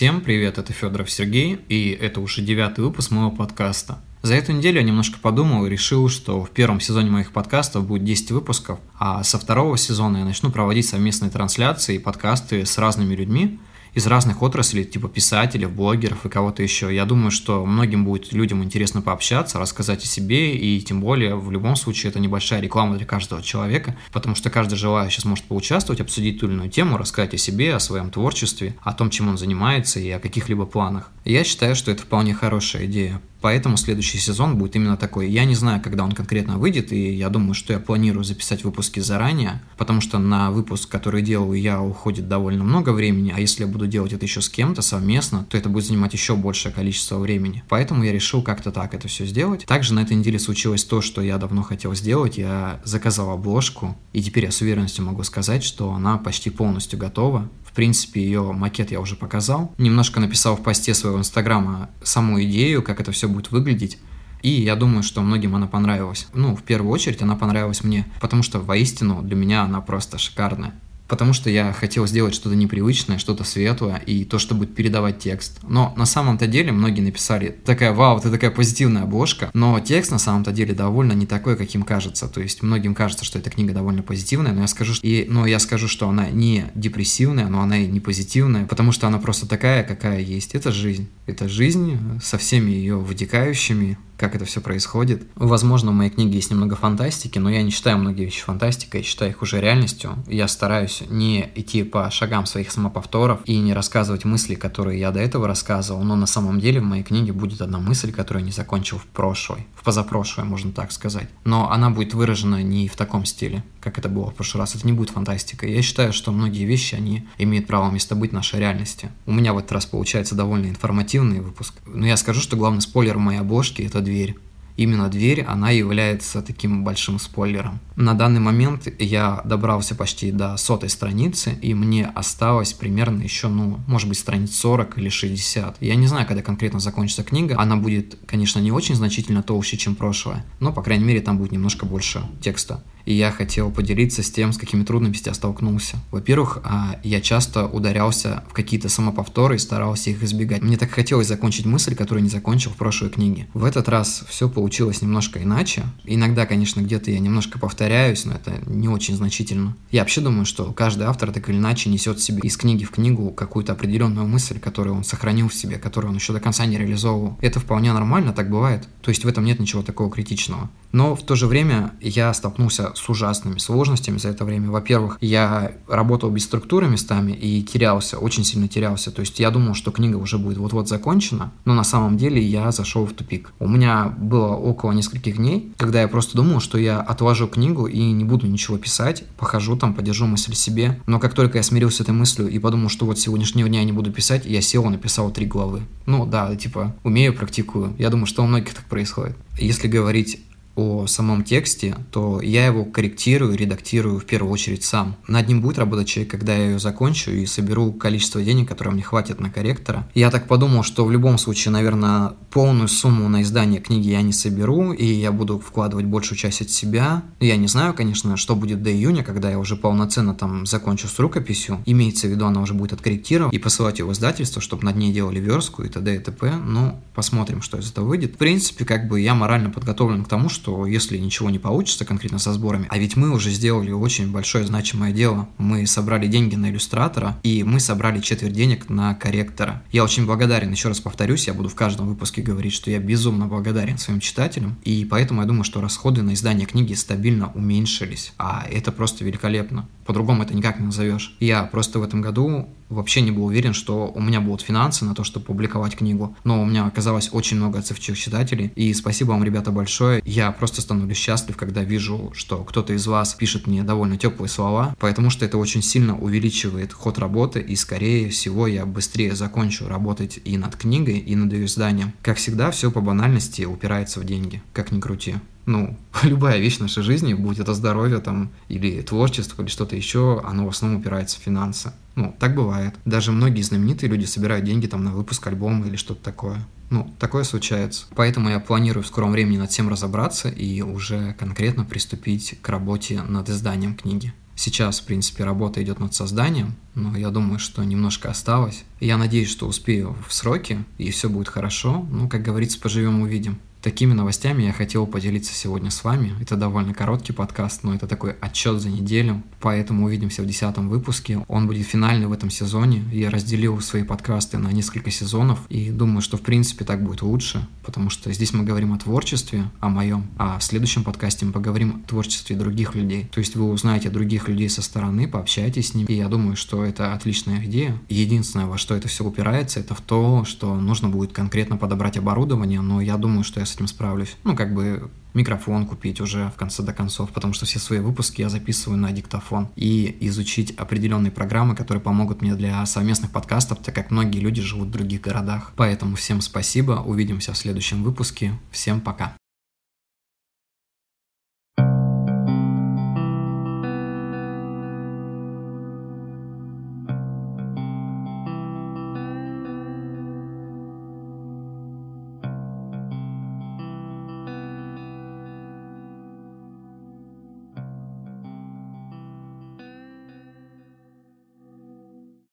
Всем привет, это Федоров Сергей, и это уже девятый выпуск моего подкаста. За эту неделю я немножко подумал и решил, что в первом сезоне моих подкастов будет 10 выпусков, а со второго сезона я начну проводить совместные трансляции и подкасты с разными людьми, из разных отраслей, типа писателей, блогеров и кого-то еще. Я думаю, что многим будет людям интересно пообщаться, рассказать о себе, и тем более в любом случае это небольшая реклама для каждого человека, потому что каждый желающий сможет поучаствовать, обсудить ту или иную тему, рассказать о себе, о своем творчестве, о том, чем он занимается и о каких-либо планах. Я считаю, что это вполне хорошая идея. Поэтому следующий сезон будет именно такой. Я не знаю, когда он конкретно выйдет, и я думаю, что я планирую записать выпуски заранее, потому что на выпуск, который делаю я, уходит довольно много времени, а если я буду делать это еще с кем-то совместно, то это будет занимать еще большее количество времени. Поэтому я решил как-то так это все сделать. Также на этой неделе случилось то, что я давно хотел сделать. Я заказал обложку, и теперь я с уверенностью могу сказать, что она почти полностью готова. В принципе, ее макет я уже показал. Немножко написал в посте своего инстаграма саму идею, как это все будет выглядеть. И я думаю, что многим она понравилась. Ну, в первую очередь она понравилась мне, потому что воистину для меня она просто шикарная потому что я хотел сделать что-то непривычное, что-то светлое, и то, что будет передавать текст. Но на самом-то деле многие написали, такая, вау, ты такая позитивная обложка, но текст на самом-то деле довольно не такой, каким кажется. То есть многим кажется, что эта книга довольно позитивная, но я скажу, и, но я скажу, что она не депрессивная, но она и не позитивная, потому что она просто такая, какая есть. Это жизнь. Это жизнь со всеми ее вытекающими, как это все происходит. Возможно, в моей книге есть немного фантастики, но я не считаю многие вещи фантастикой, я считаю их уже реальностью. Я стараюсь не идти по шагам своих самоповторов и не рассказывать мысли, которые я до этого рассказывал, но на самом деле в моей книге будет одна мысль, которую я не закончил в прошлой, в позапрошлой, можно так сказать. Но она будет выражена не в таком стиле, как это было в прошлый раз. Это не будет фантастика. Я считаю, что многие вещи, они имеют право место быть в нашей реальности. У меня в этот раз получается довольно информативный выпуск. Но я скажу, что главный спойлер моей обложки – это дверь. Именно дверь, она является таким большим спойлером. На данный момент я добрался почти до сотой страницы, и мне осталось примерно еще, ну, может быть, страниц 40 или 60. Я не знаю, когда конкретно закончится книга. Она будет, конечно, не очень значительно толще, чем прошлое, но, по крайней мере, там будет немножко больше текста и я хотел поделиться с тем, с какими трудностями я столкнулся. Во-первых, а, я часто ударялся в какие-то самоповторы и старался их избегать. Мне так хотелось закончить мысль, которую не закончил в прошлой книге. В этот раз все получилось немножко иначе. Иногда, конечно, где-то я немножко повторяюсь, но это не очень значительно. Я вообще думаю, что каждый автор так или иначе несет в себе из книги в книгу какую-то определенную мысль, которую он сохранил в себе, которую он еще до конца не реализовывал. Это вполне нормально, так бывает. То есть в этом нет ничего такого критичного. Но в то же время я столкнулся ужасными сложностями за это время. Во-первых, я работал без структуры местами и терялся, очень сильно терялся. То есть я думал, что книга уже будет вот-вот закончена, но на самом деле я зашел в тупик. У меня было около нескольких дней, когда я просто думал, что я отложу книгу и не буду ничего писать, похожу там, подержу мысль себе. Но как только я смирился с этой мыслью и подумал, что вот сегодняшнего дня я не буду писать, я сел и написал три главы. Ну да, типа, умею, практикую. Я думаю, что у многих так происходит. Если говорить о самом тексте, то я его корректирую, редактирую в первую очередь сам. Над ним будет работать человек, когда я ее закончу и соберу количество денег, которое мне хватит на корректора. Я так подумал, что в любом случае, наверное, полную сумму на издание книги я не соберу, и я буду вкладывать большую часть от себя. Я не знаю, конечно, что будет до июня, когда я уже полноценно там закончу с рукописью. Имеется в виду, она уже будет откорректирована и посылать ее в издательство, чтобы над ней делали верстку и т.д. и т.п. Ну, посмотрим, что из этого выйдет. В принципе, как бы я морально подготовлен к тому, что что если ничего не получится конкретно со сборами, а ведь мы уже сделали очень большое значимое дело. Мы собрали деньги на иллюстратора, и мы собрали четверть денег на корректора. Я очень благодарен, еще раз повторюсь, я буду в каждом выпуске говорить, что я безумно благодарен своим читателям, и поэтому я думаю, что расходы на издание книги стабильно уменьшились, а это просто великолепно. По-другому это никак не назовешь. Я просто в этом году вообще не был уверен, что у меня будут финансы на то, чтобы публиковать книгу. Но у меня оказалось очень много отзывчивых читателей. И спасибо вам, ребята, большое. Я просто становлюсь счастлив, когда вижу, что кто-то из вас пишет мне довольно теплые слова, потому что это очень сильно увеличивает ход работы, и скорее всего я быстрее закончу работать и над книгой, и над ее изданием. Как всегда, все по банальности упирается в деньги, как ни крути ну, любая вещь в нашей жизни, будь это здоровье там, или творчество, или что-то еще, оно в основном упирается в финансы. Ну, так бывает. Даже многие знаменитые люди собирают деньги там на выпуск альбома или что-то такое. Ну, такое случается. Поэтому я планирую в скором времени над всем разобраться и уже конкретно приступить к работе над изданием книги. Сейчас, в принципе, работа идет над созданием, но я думаю, что немножко осталось. Я надеюсь, что успею в сроки, и все будет хорошо. Ну, как говорится, поживем увидим. Такими новостями я хотел поделиться сегодня с вами. Это довольно короткий подкаст, но это такой отчет за неделю. Поэтому увидимся в десятом выпуске. Он будет финальный в этом сезоне. Я разделил свои подкасты на несколько сезонов и думаю, что в принципе так будет лучше, потому что здесь мы говорим о творчестве, о моем, а в следующем подкасте мы поговорим о творчестве других людей. То есть вы узнаете других людей со стороны, пообщайтесь с ними. И я думаю, что это отличная идея. Единственное, во что это все упирается, это в то, что нужно будет конкретно подобрать оборудование, но я думаю, что я с этим справлюсь. Ну, как бы микрофон купить уже в конце до концов, потому что все свои выпуски я записываю на диктофон. И изучить определенные программы, которые помогут мне для совместных подкастов, так как многие люди живут в других городах. Поэтому всем спасибо, увидимся в следующем выпуске. Всем пока.